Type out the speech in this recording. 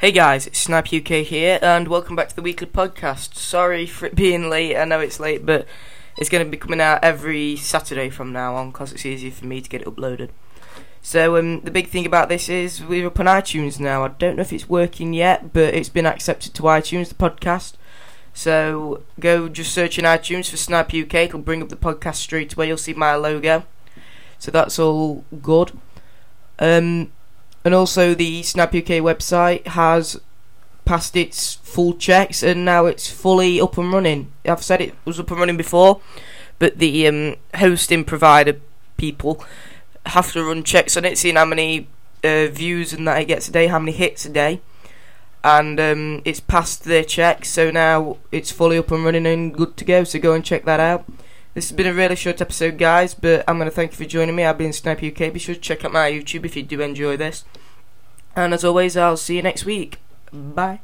Hey guys, it's Snipr UK here, and welcome back to the weekly podcast. Sorry for it being late, I know it's late, but it's going to be coming out every Saturday from now on because it's easier for me to get it uploaded. So, um, the big thing about this is we're up on iTunes now. I don't know if it's working yet, but it's been accepted to iTunes, the podcast. So, go just search in iTunes for Snipr UK, it'll bring up the podcast straight away. You'll see my logo. So, that's all good. Um, and also, the Snipr UK website has passed its full checks and now it's fully up and running. I've said it was up and running before, but the um, hosting provider people have to run checks on it, seeing how many uh, views and that it gets a day, how many hits a day. And um, it's passed their checks, so now it's fully up and running and good to go. So go and check that out. This has been a really short episode, guys, but I'm going to thank you for joining me. I've been Snipr UK. Be sure to check out my YouTube if you do enjoy this. And as always, I'll see you next week. Bye.